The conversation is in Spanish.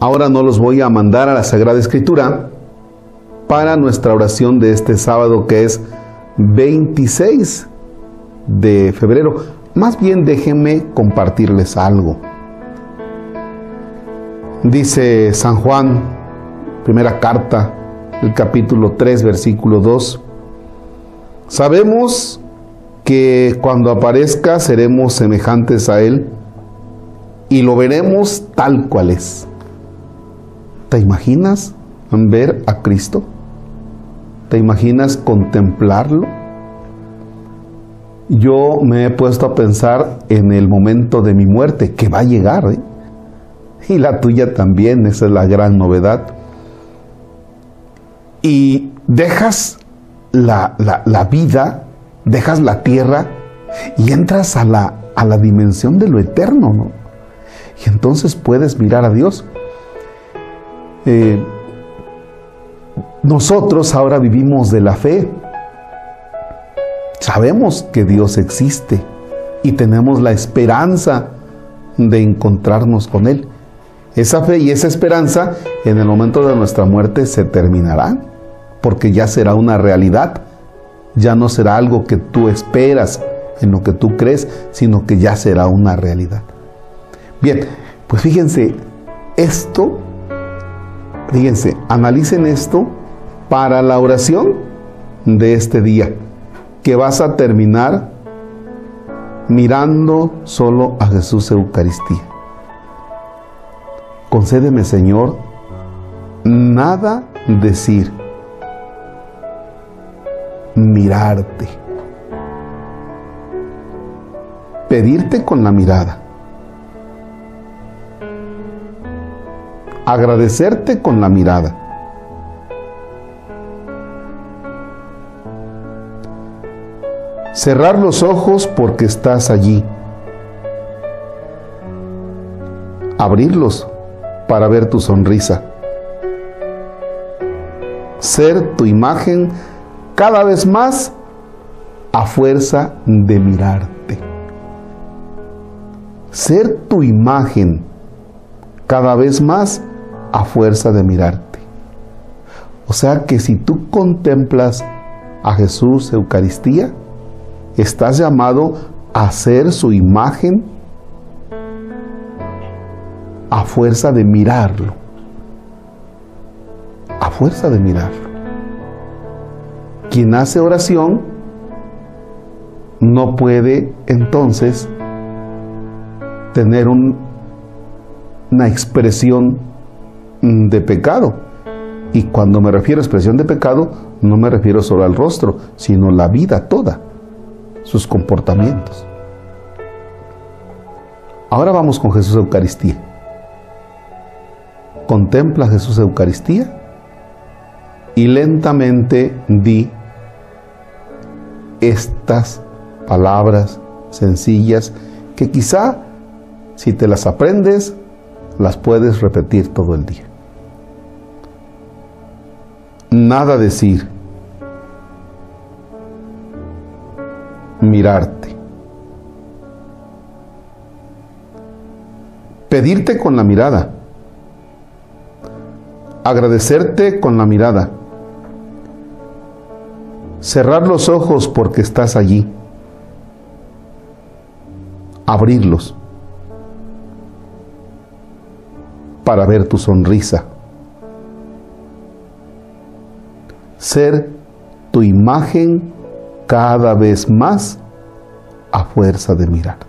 Ahora no los voy a mandar a la Sagrada Escritura para nuestra oración de este sábado que es 26 de febrero. Más bien déjenme compartirles algo. Dice San Juan, primera carta, el capítulo 3, versículo 2. Sabemos que cuando aparezca seremos semejantes a Él y lo veremos tal cual es. ¿Te imaginas ver a Cristo? ¿Te imaginas contemplarlo? Yo me he puesto a pensar en el momento de mi muerte, que va a llegar, ¿eh? y la tuya también, esa es la gran novedad. Y dejas la, la vida dejas la tierra y entras a la, a la dimensión de lo eterno, ¿no? Y entonces puedes mirar a Dios. Eh, nosotros ahora vivimos de la fe. Sabemos que Dios existe y tenemos la esperanza de encontrarnos con Él. Esa fe y esa esperanza en el momento de nuestra muerte se terminará, porque ya será una realidad ya no será algo que tú esperas, en lo que tú crees, sino que ya será una realidad. Bien, pues fíjense, esto, fíjense, analicen esto para la oración de este día, que vas a terminar mirando solo a Jesús Eucaristía. Concédeme, Señor, nada decir mirarte. Pedirte con la mirada. Agradecerte con la mirada. Cerrar los ojos porque estás allí. Abrirlos para ver tu sonrisa. Ser tu imagen cada vez más a fuerza de mirarte. Ser tu imagen cada vez más a fuerza de mirarte. O sea que si tú contemplas a Jesús Eucaristía, estás llamado a ser su imagen a fuerza de mirarlo. A fuerza de mirarlo quien hace oración no puede entonces tener una expresión de pecado. Y cuando me refiero a expresión de pecado, no me refiero solo al rostro, sino la vida toda, sus comportamientos. Ahora vamos con Jesús Eucaristía. Contempla Jesús Eucaristía y lentamente di estas palabras sencillas que quizá si te las aprendes, las puedes repetir todo el día. Nada decir. Mirarte. Pedirte con la mirada. Agradecerte con la mirada Cerrar los ojos porque estás allí. Abrirlos para ver tu sonrisa. Ser tu imagen cada vez más a fuerza de mirar.